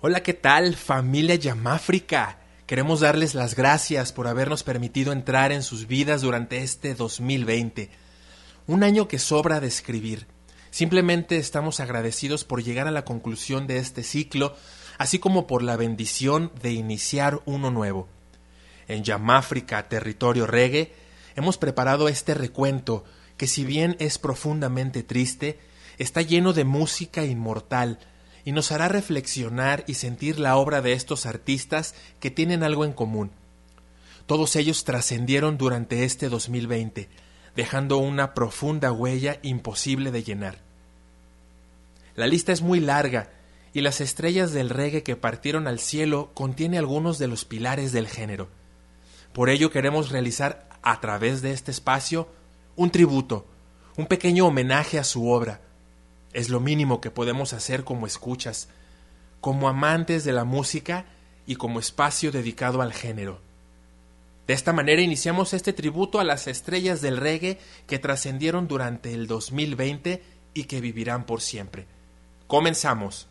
Hola, ¿qué tal familia Yamáfrica? Queremos darles las gracias por habernos permitido entrar en sus vidas durante este 2020. Un año que sobra de escribir. Simplemente estamos agradecidos por llegar a la conclusión de este ciclo, así como por la bendición de iniciar uno nuevo. En Yamáfrica, territorio reggae, hemos preparado este recuento que si bien es profundamente triste, está lleno de música inmortal, y nos hará reflexionar y sentir la obra de estos artistas que tienen algo en común. Todos ellos trascendieron durante este 2020, dejando una profunda huella imposible de llenar. La lista es muy larga, y las estrellas del reggae que partieron al cielo contiene algunos de los pilares del género. Por ello queremos realizar a través de este espacio un tributo, un pequeño homenaje a su obra, es lo mínimo que podemos hacer como escuchas, como amantes de la música y como espacio dedicado al género. De esta manera iniciamos este tributo a las estrellas del reggae que trascendieron durante el 2020 y que vivirán por siempre. Comenzamos.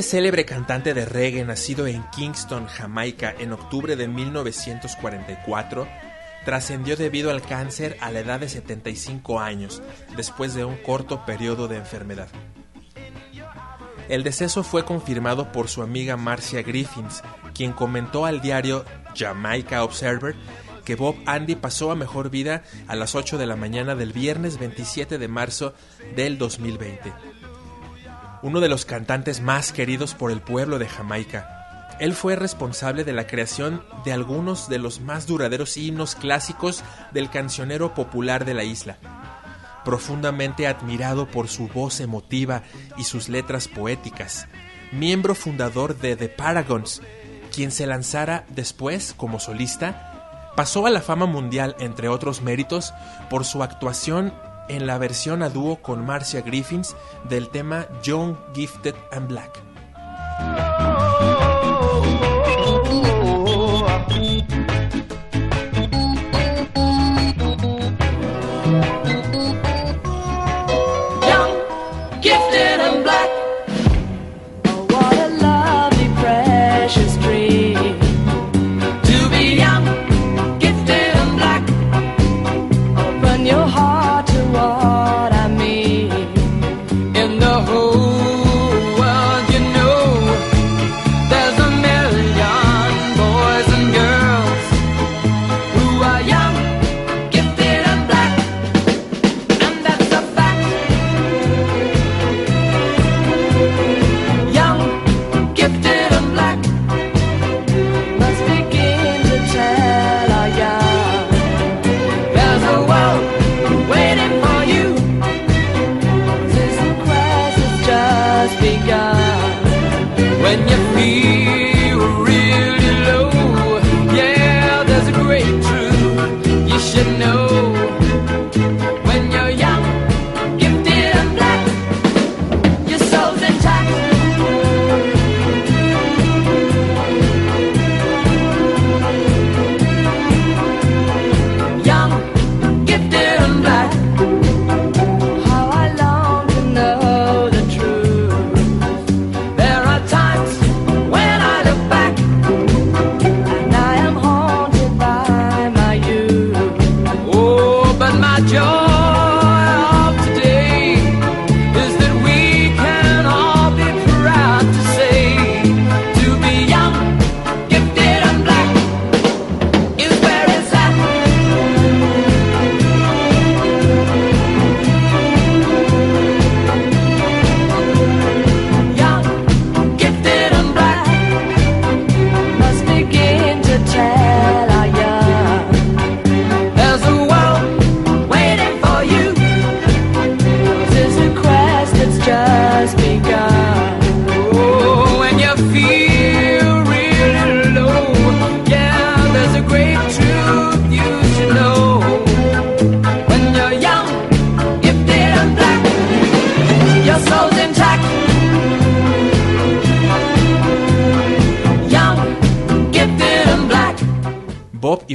Este célebre cantante de reggae nacido en Kingston, Jamaica, en octubre de 1944, trascendió debido al cáncer a la edad de 75 años, después de un corto periodo de enfermedad. El deceso fue confirmado por su amiga Marcia Griffins, quien comentó al diario Jamaica Observer que Bob Andy pasó a mejor vida a las 8 de la mañana del viernes 27 de marzo del 2020. Uno de los cantantes más queridos por el pueblo de Jamaica. Él fue responsable de la creación de algunos de los más duraderos himnos clásicos del cancionero popular de la isla. Profundamente admirado por su voz emotiva y sus letras poéticas, miembro fundador de The Paragons, quien se lanzara después como solista Pasó a la fama mundial, entre otros méritos, por su actuación en la versión a dúo con Marcia Griffins del tema Young, Gifted and Black.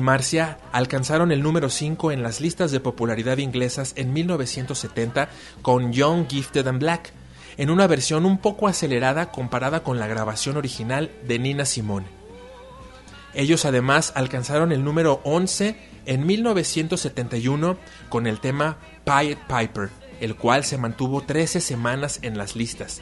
Marcia alcanzaron el número 5 en las listas de popularidad inglesas en 1970 con Young, Gifted and Black, en una versión un poco acelerada comparada con la grabación original de Nina Simone. Ellos además alcanzaron el número 11 en 1971 con el tema Pied Piper, el cual se mantuvo 13 semanas en las listas.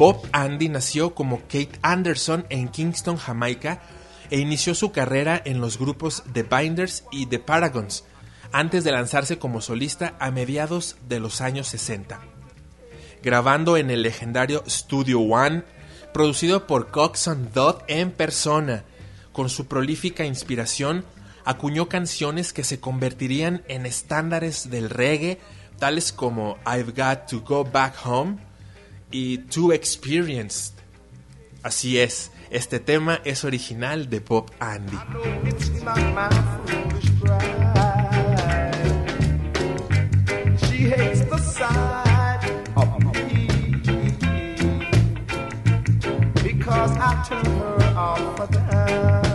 Bob Andy nació como Kate Anderson en Kingston, Jamaica, e inició su carrera en los grupos The Binders y The Paragons, antes de lanzarse como solista a mediados de los años 60. Grabando en el legendario Studio One, producido por Coxon Dodd en persona, con su prolífica inspiración, acuñó canciones que se convertirían en estándares del reggae, tales como I've Got to Go Back Home, y Too Experienced. Así es, este tema es original de Bob Andy. because I turn her off down.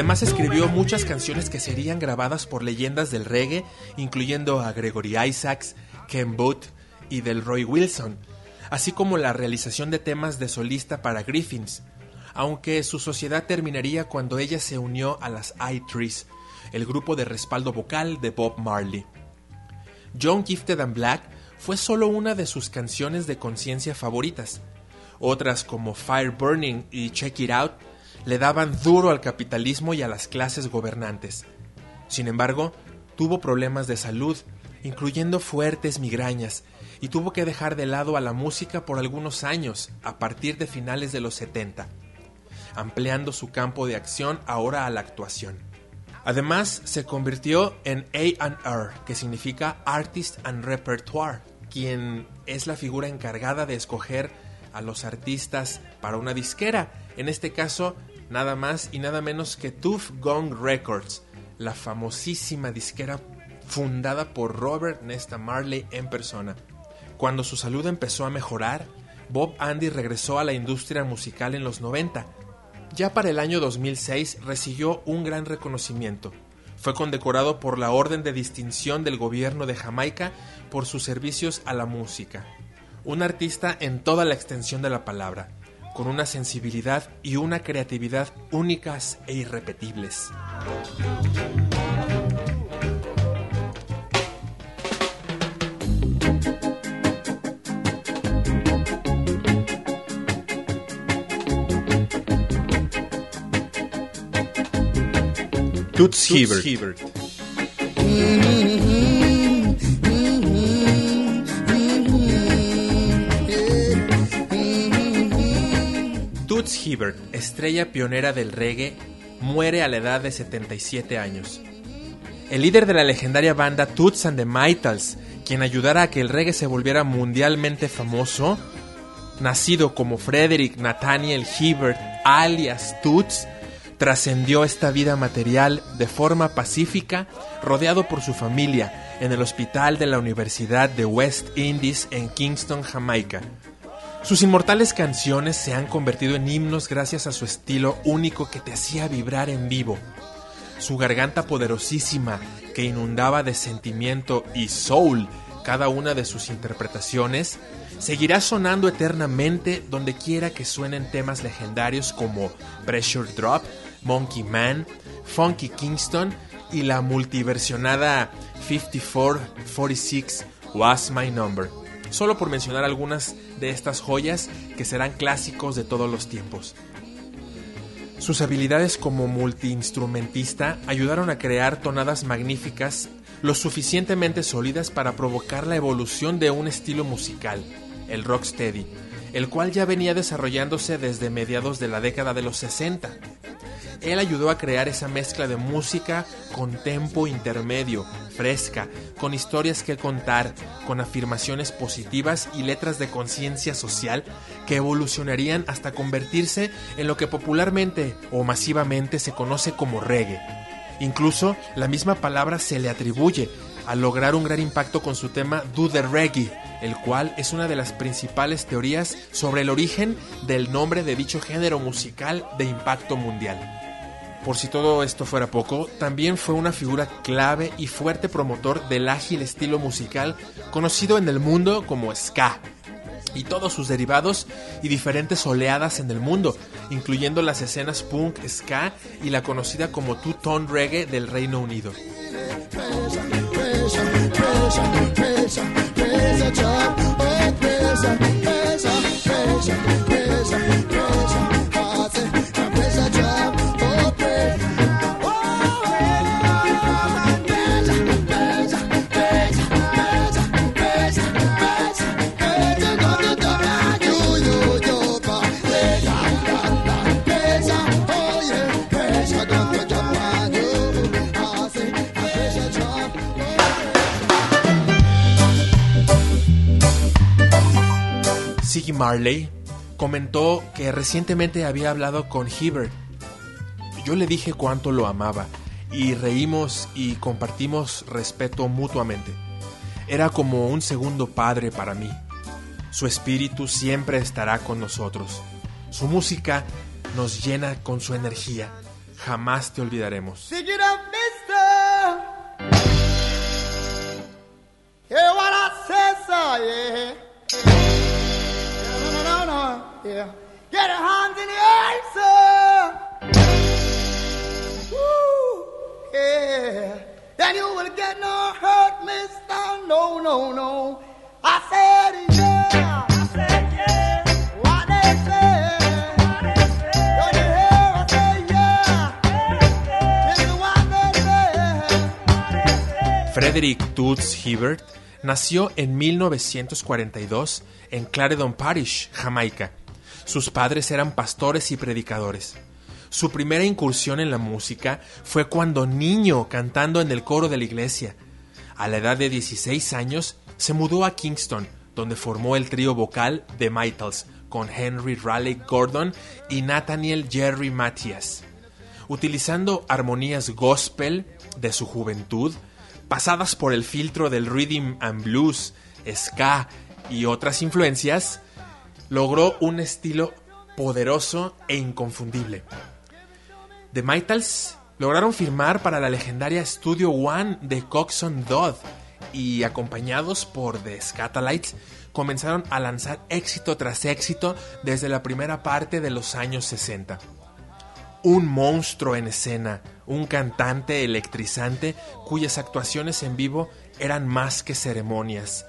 Además escribió muchas canciones que serían grabadas por leyendas del reggae, incluyendo a Gregory Isaacs, Ken Booth y del Roy Wilson, así como la realización de temas de solista para Griffins, aunque su sociedad terminaría cuando ella se unió a las I-Trees, el grupo de respaldo vocal de Bob Marley. John Gifted and Black fue solo una de sus canciones de conciencia favoritas. Otras como Fire Burning y Check It Out le daban duro al capitalismo y a las clases gobernantes. Sin embargo, tuvo problemas de salud, incluyendo fuertes migrañas, y tuvo que dejar de lado a la música por algunos años, a partir de finales de los 70, ampliando su campo de acción ahora a la actuación. Además, se convirtió en A&R, que significa Artist and Repertoire, quien es la figura encargada de escoger a los artistas para una disquera, en este caso nada más y nada menos que Tuff Gong Records, la famosísima disquera fundada por Robert Nesta Marley en persona. Cuando su salud empezó a mejorar, Bob Andy regresó a la industria musical en los 90. Ya para el año 2006 recibió un gran reconocimiento. Fue condecorado por la Orden de Distinción del Gobierno de Jamaica por sus servicios a la música. Un artista en toda la extensión de la palabra con una sensibilidad y una creatividad únicas e irrepetibles. Toots Hibbert. Hibbert, estrella pionera del reggae, muere a la edad de 77 años. El líder de la legendaria banda Toots and the Maytals, quien ayudara a que el reggae se volviera mundialmente famoso, nacido como Frederick Nathaniel Hibbert alias Toots, trascendió esta vida material de forma pacífica, rodeado por su familia, en el hospital de la Universidad de West Indies en Kingston, Jamaica, sus inmortales canciones se han convertido en himnos gracias a su estilo único que te hacía vibrar en vivo. Su garganta poderosísima que inundaba de sentimiento y soul cada una de sus interpretaciones, seguirá sonando eternamente donde quiera que suenen temas legendarios como Pressure Drop, Monkey Man, Funky Kingston y la multiversionada 5446 Was My Number solo por mencionar algunas de estas joyas que serán clásicos de todos los tiempos. Sus habilidades como multiinstrumentista ayudaron a crear tonadas magníficas lo suficientemente sólidas para provocar la evolución de un estilo musical, el rocksteady, el cual ya venía desarrollándose desde mediados de la década de los 60. Él ayudó a crear esa mezcla de música con tempo intermedio, fresca, con historias que contar, con afirmaciones positivas y letras de conciencia social que evolucionarían hasta convertirse en lo que popularmente o masivamente se conoce como reggae. Incluso la misma palabra se le atribuye al lograr un gran impacto con su tema Do the Reggae, el cual es una de las principales teorías sobre el origen del nombre de dicho género musical de impacto mundial. Por si todo esto fuera poco, también fue una figura clave y fuerte promotor del ágil estilo musical conocido en el mundo como ska, y todos sus derivados y diferentes oleadas en el mundo, incluyendo las escenas punk, ska y la conocida como two-tone reggae del Reino Unido. Praise pressure, pressure, job, oh, pressure. Marley comentó que recientemente había hablado con Hibbert. Yo le dije cuánto lo amaba y reímos y compartimos respeto mutuamente. Era como un segundo padre para mí. Su espíritu siempre estará con nosotros. Su música nos llena con su energía. Jamás te olvidaremos. Get your hands in the air, sir. Yeah. Yeah. Yeah. Yeah. Frederick Toots Hibbert nació en 1942 en Clarendon Parish, Jamaica. Sus padres eran pastores y predicadores. Su primera incursión en la música fue cuando niño cantando en el coro de la iglesia. A la edad de 16 años se mudó a Kingston, donde formó el trío vocal The Mitals con Henry Raleigh Gordon y Nathaniel Jerry Matthias. Utilizando armonías gospel de su juventud, pasadas por el filtro del rhythm and blues, ska y otras influencias, logró un estilo poderoso e inconfundible. The Mitals lograron firmar para la legendaria Studio One de Coxon Dodd y acompañados por The Scatalites comenzaron a lanzar éxito tras éxito desde la primera parte de los años 60. Un monstruo en escena, un cantante electrizante cuyas actuaciones en vivo eran más que ceremonias,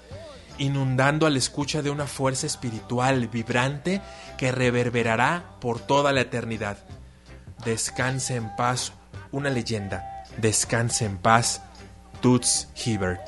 inundando al escucha de una fuerza espiritual vibrante que reverberará por toda la eternidad. Descanse en paz, una leyenda. Descanse en paz, Toots Hibbert.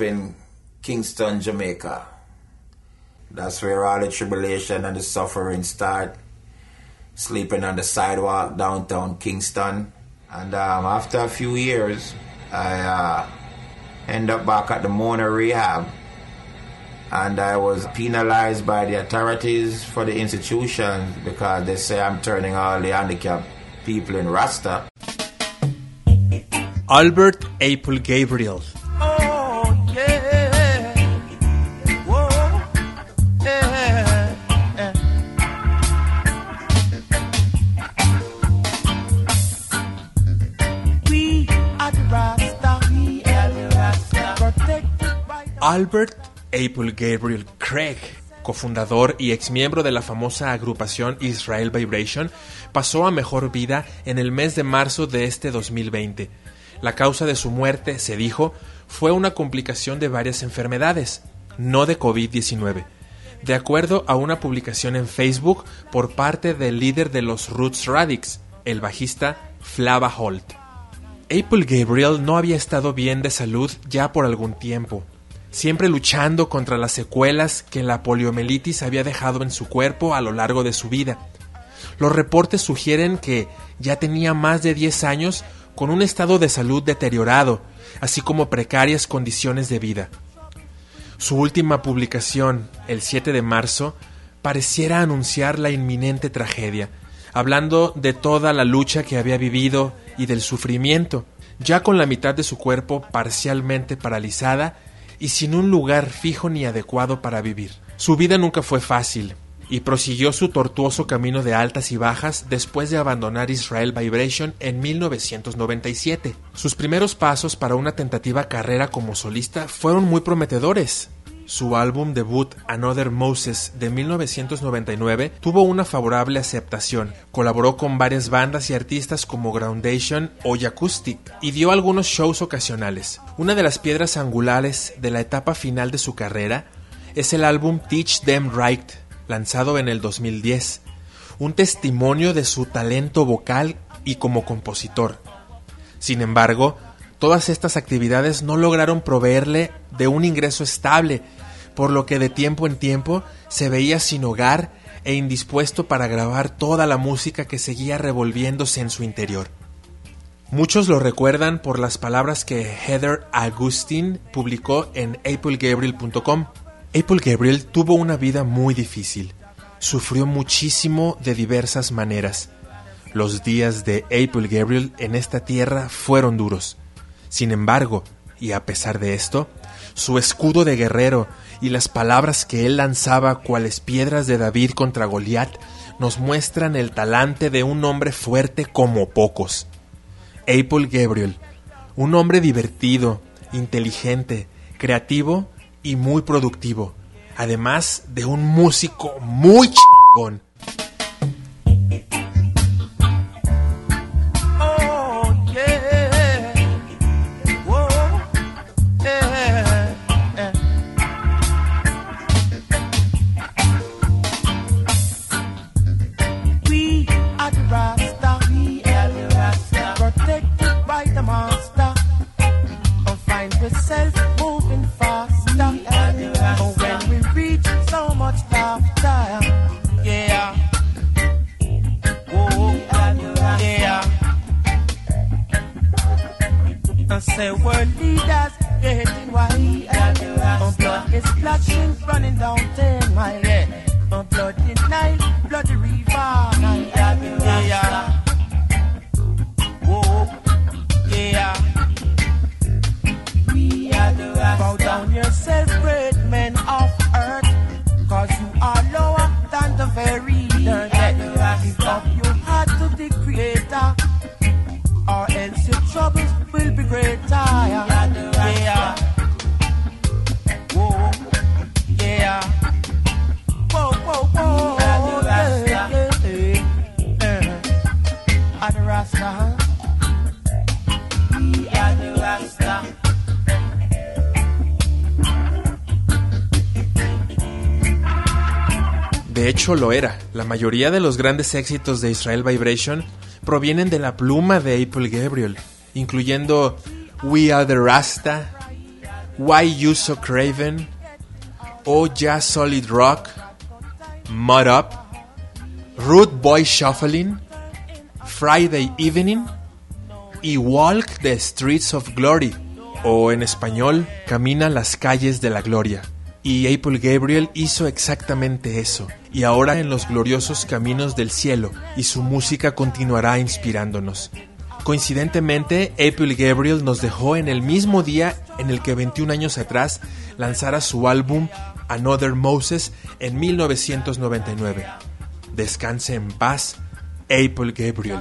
In Kingston, Jamaica. That's where all the tribulation and the suffering start. Sleeping on the sidewalk downtown Kingston. And um, after a few years, I uh, end up back at the Mona Rehab. And I was penalized by the authorities for the institution because they say I'm turning all the handicapped people in Rasta. Albert Apple Gabriel. Albert Apple Gabriel Craig, cofundador y exmiembro de la famosa agrupación Israel Vibration, pasó a mejor vida en el mes de marzo de este 2020. La causa de su muerte, se dijo, fue una complicación de varias enfermedades, no de COVID-19. De acuerdo a una publicación en Facebook por parte del líder de los Roots Radix, el bajista Flava Holt. Apple Gabriel no había estado bien de salud ya por algún tiempo, siempre luchando contra las secuelas que la poliomielitis había dejado en su cuerpo a lo largo de su vida. Los reportes sugieren que ya tenía más de 10 años con un estado de salud deteriorado, así como precarias condiciones de vida. Su última publicación, el 7 de marzo, pareciera anunciar la inminente tragedia, hablando de toda la lucha que había vivido y del sufrimiento, ya con la mitad de su cuerpo parcialmente paralizada y sin un lugar fijo ni adecuado para vivir. Su vida nunca fue fácil, y prosiguió su tortuoso camino de altas y bajas después de abandonar Israel Vibration en 1997. Sus primeros pasos para una tentativa carrera como solista fueron muy prometedores. Su álbum debut Another Moses de 1999 tuvo una favorable aceptación. Colaboró con varias bandas y artistas como Groundation o Yakustic y dio algunos shows ocasionales. Una de las piedras angulares de la etapa final de su carrera es el álbum Teach Them Right, lanzado en el 2010, un testimonio de su talento vocal y como compositor. Sin embargo, todas estas actividades no lograron proveerle de un ingreso estable, por lo que de tiempo en tiempo se veía sin hogar e indispuesto para grabar toda la música que seguía revolviéndose en su interior. Muchos lo recuerdan por las palabras que Heather Agustin publicó en applegabriel.com. Apple Gabriel tuvo una vida muy difícil. Sufrió muchísimo de diversas maneras. Los días de Apple Gabriel en esta tierra fueron duros. Sin embargo, y a pesar de esto, su escudo de guerrero y las palabras que él lanzaba cuales piedras de David contra Goliat nos muestran el talante de un hombre fuerte como pocos. Apple Gabriel, un hombre divertido, inteligente, creativo y muy productivo, además de un músico muy chingón. Find yourself moving faster. We are the Rasta. And when we reach so much laughter. Yeah. Whoa. We are the Rasta. Yeah. and say world leaders lo era. La mayoría de los grandes éxitos de Israel Vibration provienen de la pluma de Apple Gabriel, incluyendo We Are the Rasta, Why You So Craven, Oh Ya Solid Rock, Mud Up, Rude Boy Shuffling, Friday Evening y Walk the Streets of Glory, o en español, Camina las calles de la gloria. Y Apple Gabriel hizo exactamente eso, y ahora en los gloriosos caminos del cielo, y su música continuará inspirándonos. Coincidentemente, April Gabriel nos dejó en el mismo día en el que 21 años atrás lanzara su álbum Another Moses en 1999. Descanse en paz, April Gabriel.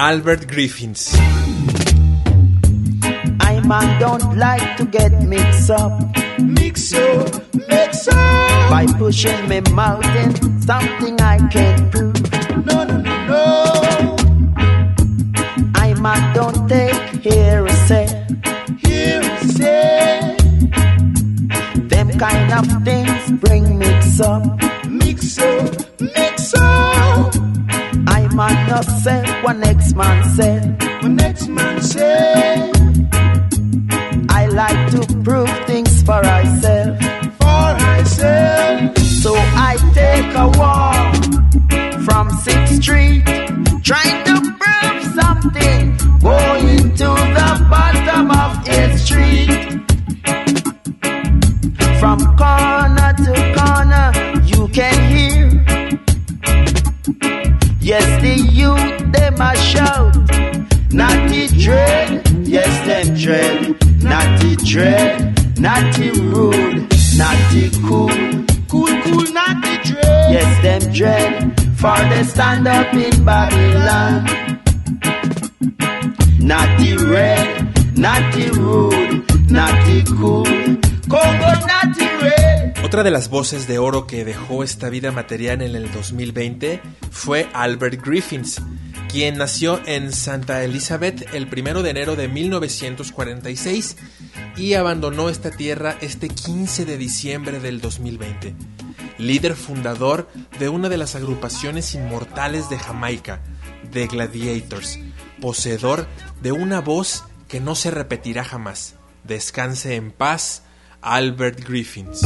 Albert Griffins. I man don't like to get mixed up Mix up, mix up. by pushing me mouth in something I can't prove. No, no, no, no. I man don't take hearsay. Here we say, Them kind of things bring mix up. mix up, mix up. Man not say what next man said. When next man say, I like to prove things for myself. for myself. So I take a walk from 6th Street, a shout. Natty dread, yes, them dread. Natty dread, natty rude, natty cool. Cool, cool, not the dread. Yes, them dread, for they stand up in Babylon. Natty red, natty rude, natty cool. Congo natty. Otra de las voces de oro que dejó esta vida material en el 2020 fue Albert Griffins, quien nació en Santa Elizabeth el 1 de enero de 1946 y abandonó esta tierra este 15 de diciembre del 2020. Líder fundador de una de las agrupaciones inmortales de Jamaica, The Gladiators, poseedor de una voz que no se repetirá jamás. Descanse en paz, Albert Griffins.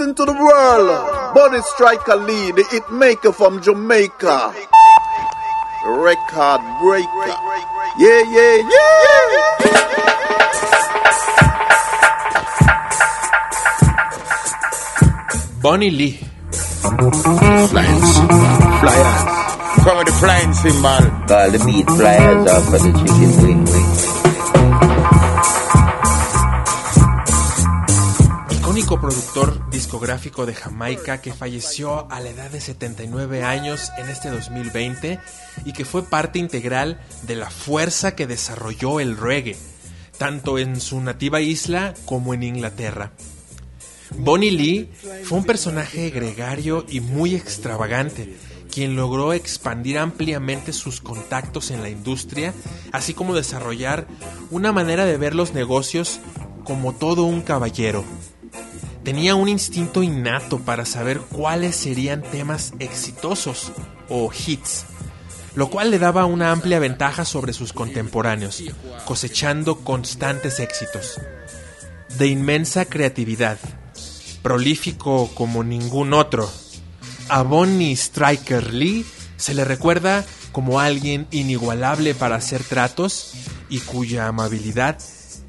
Introducing to the world, Body Striker Lee, the hit maker from Jamaica. Record breaker. Yeah, yeah, yeah. Bonnie Lee. Flying cymbal. Flyers. Come with the flying cymbal. Call the beat flyers off of the chicken wing wing. Productor discográfico de Jamaica que falleció a la edad de 79 años en este 2020 y que fue parte integral de la fuerza que desarrolló el reggae, tanto en su nativa isla como en Inglaterra. Bonnie Lee fue un personaje gregario y muy extravagante, quien logró expandir ampliamente sus contactos en la industria, así como desarrollar una manera de ver los negocios como todo un caballero. Tenía un instinto innato para saber cuáles serían temas exitosos o hits, lo cual le daba una amplia ventaja sobre sus contemporáneos, cosechando constantes éxitos. De inmensa creatividad, prolífico como ningún otro, a Bonnie Striker Lee se le recuerda como alguien inigualable para hacer tratos y cuya amabilidad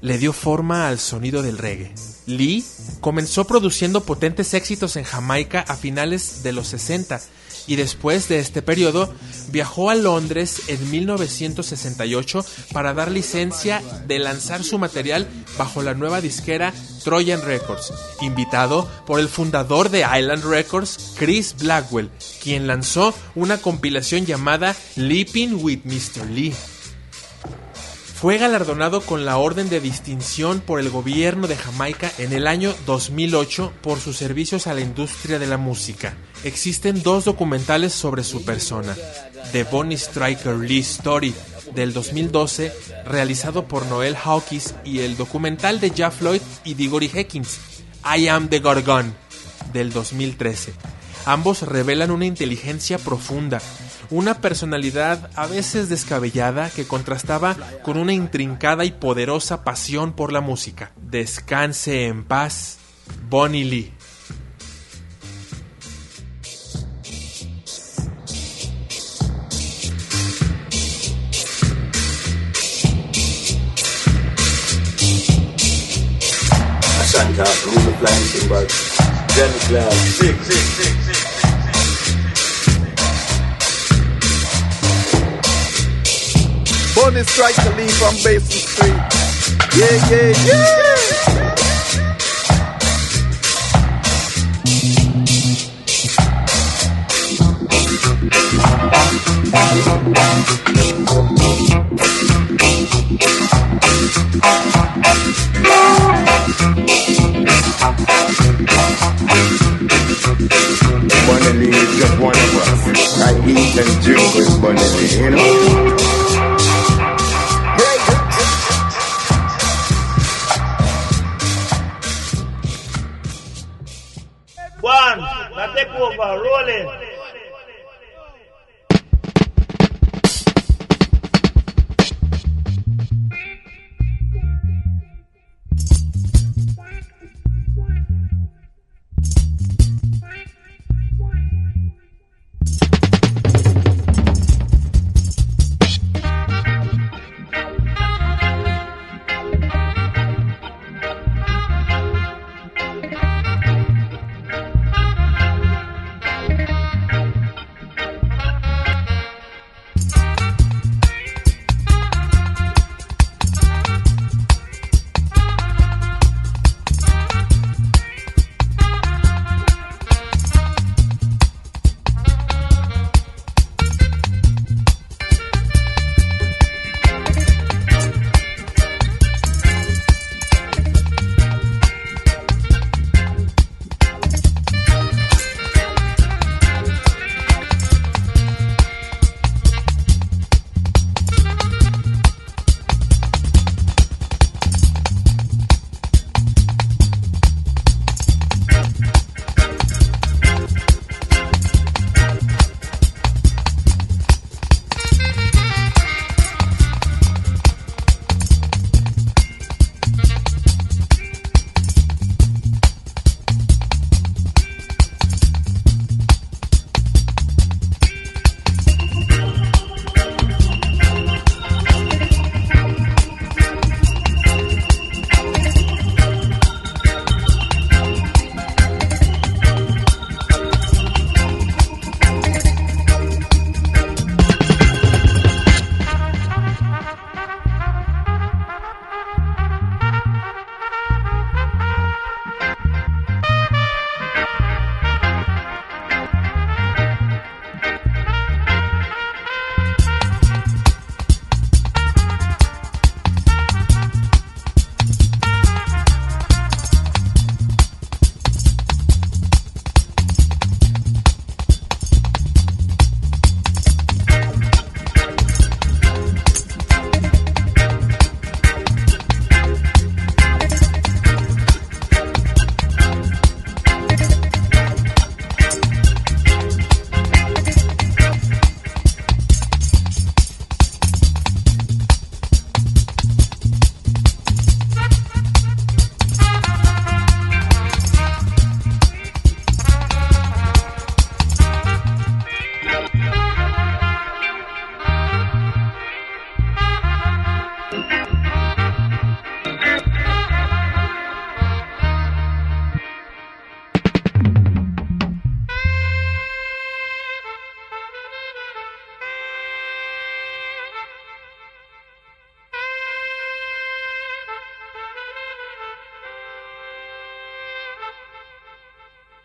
le dio forma al sonido del reggae. Lee comenzó produciendo potentes éxitos en Jamaica a finales de los 60 y después de este periodo viajó a Londres en 1968 para dar licencia de lanzar su material bajo la nueva disquera Trojan Records, invitado por el fundador de Island Records, Chris Blackwell, quien lanzó una compilación llamada Leaping with Mr. Lee. Fue galardonado con la Orden de Distinción por el gobierno de Jamaica en el año 2008 por sus servicios a la industria de la música. Existen dos documentales sobre su persona. The Bonnie Striker Lee Story del 2012, realizado por Noel Hawkins, y el documental de Jeff Floyd y Digory Hawkins, I Am the Gorgon, del 2013. Ambos revelan una inteligencia profunda, una personalidad a veces descabellada que contrastaba con una intrincada y poderosa pasión por la música. Descanse en paz, Bonnie Lee. Flying. Johnny Clark. Six. Bonnie Striker Lee from Basin Street. Yeah, yeah, yeah. Bunny Lee is just one of us. I eat and drink with Bunny Lee, you know?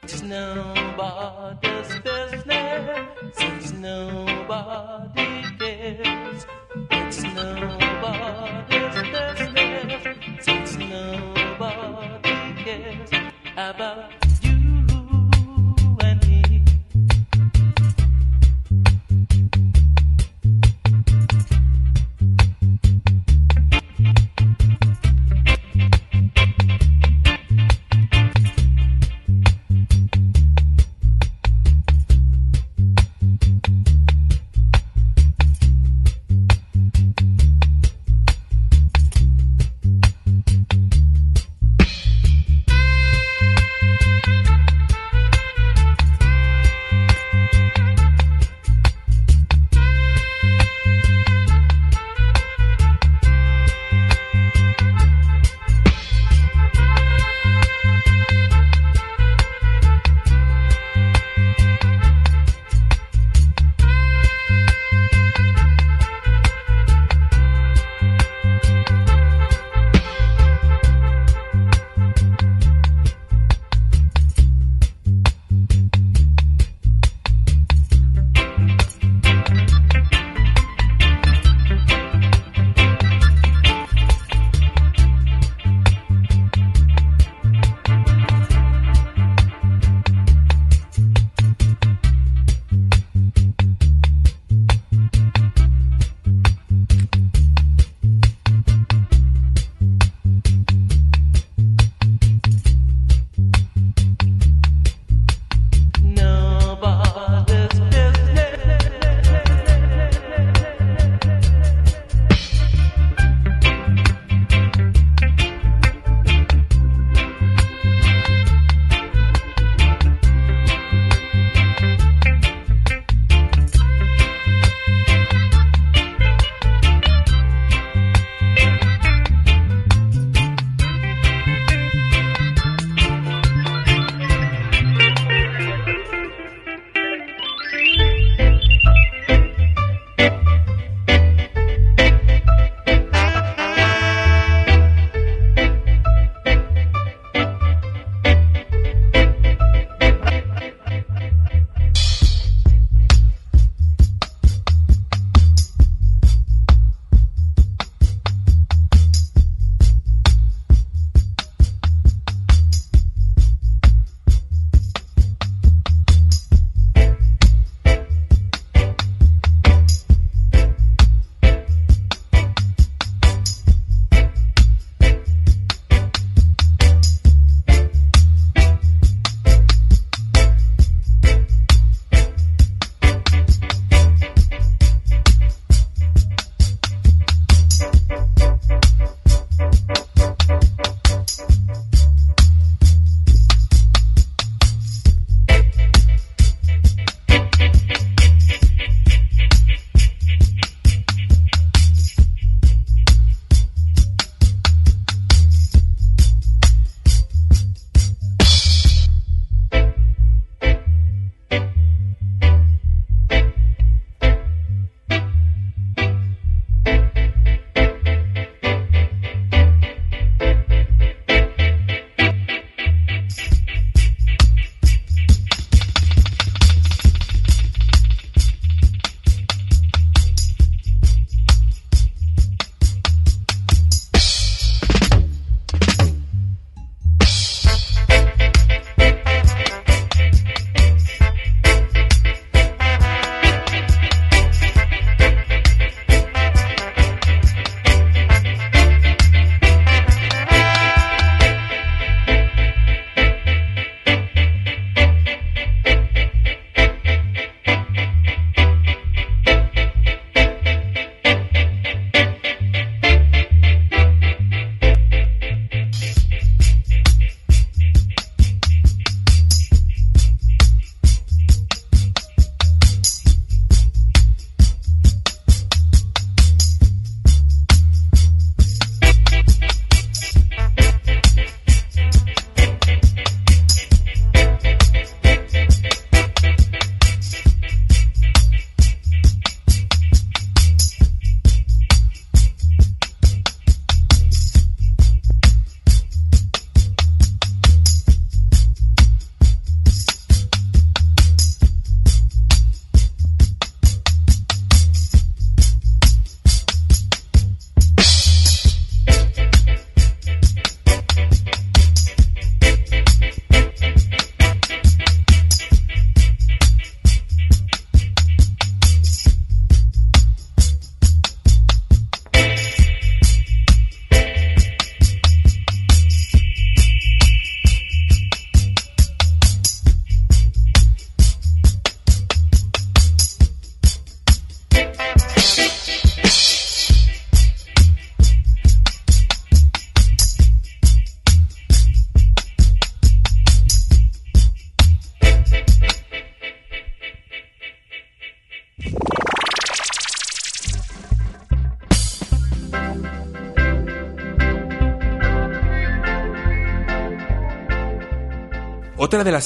It's nobody's business. Since nobody cares. It's nobody's business. Since nobody cares about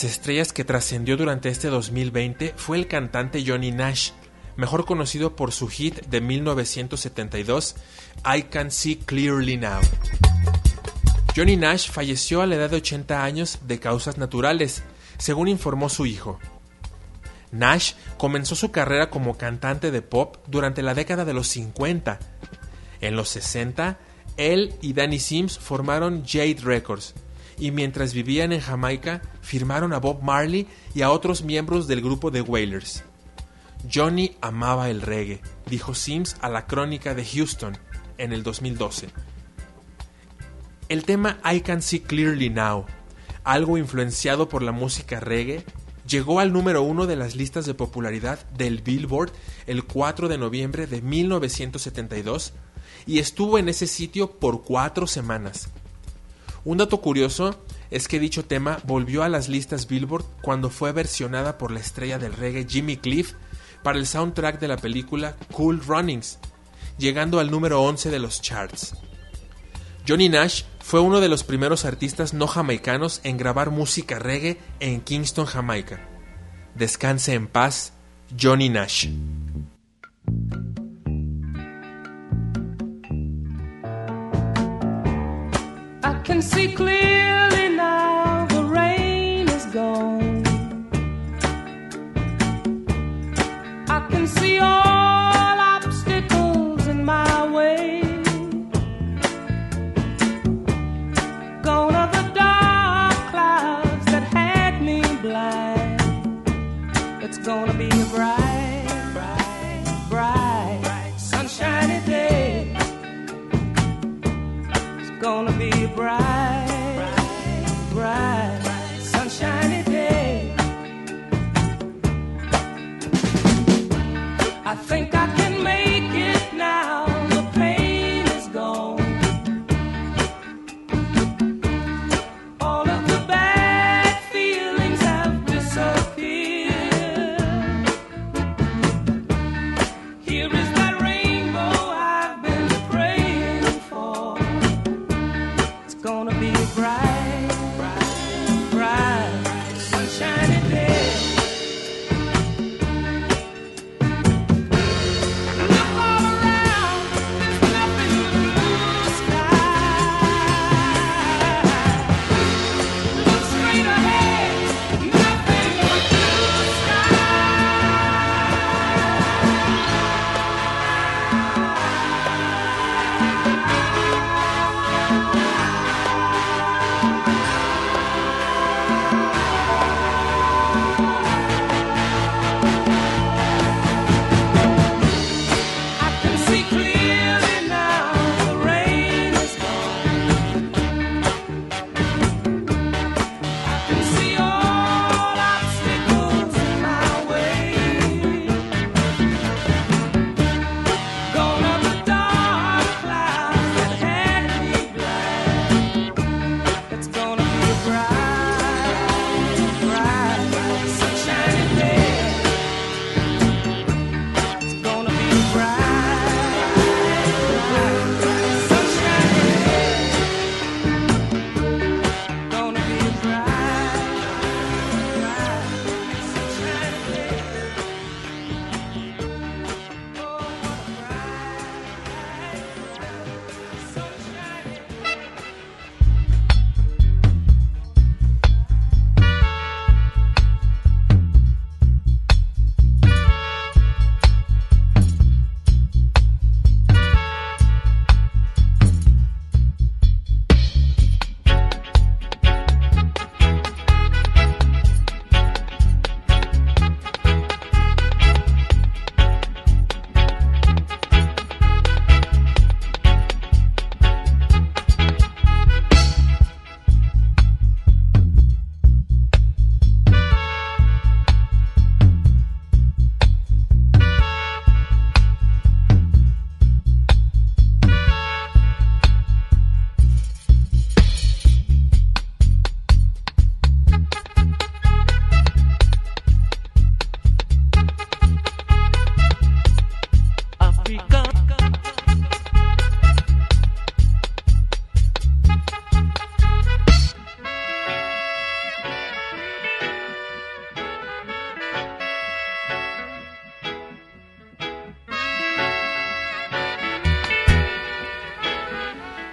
las estrellas que trascendió durante este 2020 fue el cantante Johnny Nash, mejor conocido por su hit de 1972, I Can See Clearly Now. Johnny Nash falleció a la edad de 80 años de causas naturales, según informó su hijo. Nash comenzó su carrera como cantante de pop durante la década de los 50. En los 60, él y Danny Sims formaron Jade Records, y mientras vivían en Jamaica, firmaron a Bob Marley y a otros miembros del grupo de Wailers. Johnny amaba el reggae, dijo Sims a la crónica de Houston en el 2012. El tema I Can See Clearly Now, algo influenciado por la música reggae, llegó al número uno de las listas de popularidad del Billboard el 4 de noviembre de 1972 y estuvo en ese sitio por cuatro semanas. Un dato curioso es que dicho tema volvió a las listas Billboard cuando fue versionada por la estrella del reggae Jimmy Cliff para el soundtrack de la película Cool Runnings, llegando al número 11 de los charts. Johnny Nash fue uno de los primeros artistas no jamaicanos en grabar música reggae en Kingston, Jamaica. Descanse en paz, Johnny Nash. Can see clearly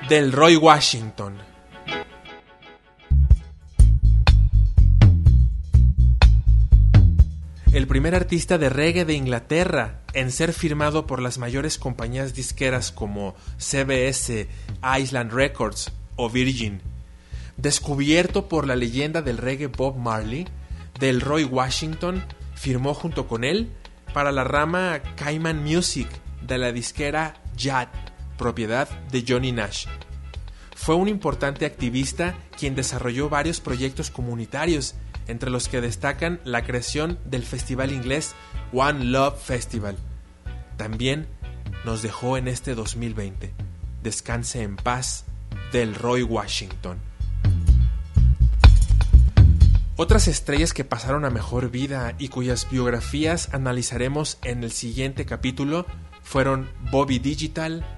del Roy Washington. El primer artista de reggae de Inglaterra en ser firmado por las mayores compañías disqueras como CBS, Island Records o Virgin. Descubierto por la leyenda del reggae Bob Marley, del Roy Washington firmó junto con él para la rama Cayman Music de la disquera Jad, propiedad de Johnny Nash. Fue un importante activista quien desarrolló varios proyectos comunitarios, entre los que destacan la creación del festival inglés One Love Festival. También nos dejó en este 2020. Descanse en paz del Roy Washington. Otras estrellas que pasaron a mejor vida y cuyas biografías analizaremos en el siguiente capítulo fueron Bobby Digital,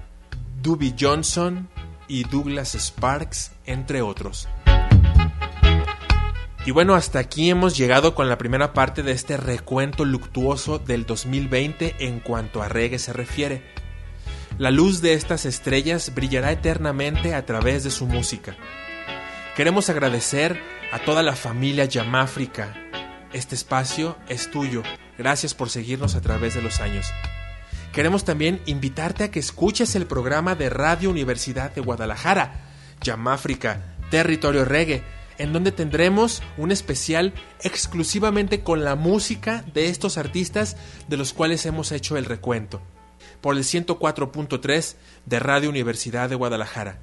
Doobie Johnson y Douglas Sparks, entre otros. Y bueno, hasta aquí hemos llegado con la primera parte de este recuento luctuoso del 2020 en cuanto a reggae se refiere. La luz de estas estrellas brillará eternamente a través de su música. Queremos agradecer a toda la familia Yamáfrica. Este espacio es tuyo. Gracias por seguirnos a través de los años. Queremos también invitarte a que escuches el programa de Radio Universidad de Guadalajara, Yamáfrica, Territorio Reggae, en donde tendremos un especial exclusivamente con la música de estos artistas de los cuales hemos hecho el recuento, por el 104.3 de Radio Universidad de Guadalajara.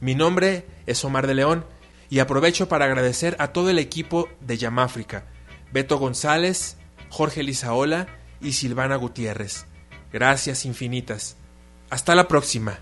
Mi nombre es Omar de León y aprovecho para agradecer a todo el equipo de Yamáfrica, Beto González, Jorge Lizaola y Silvana Gutiérrez. Gracias infinitas. Hasta la próxima.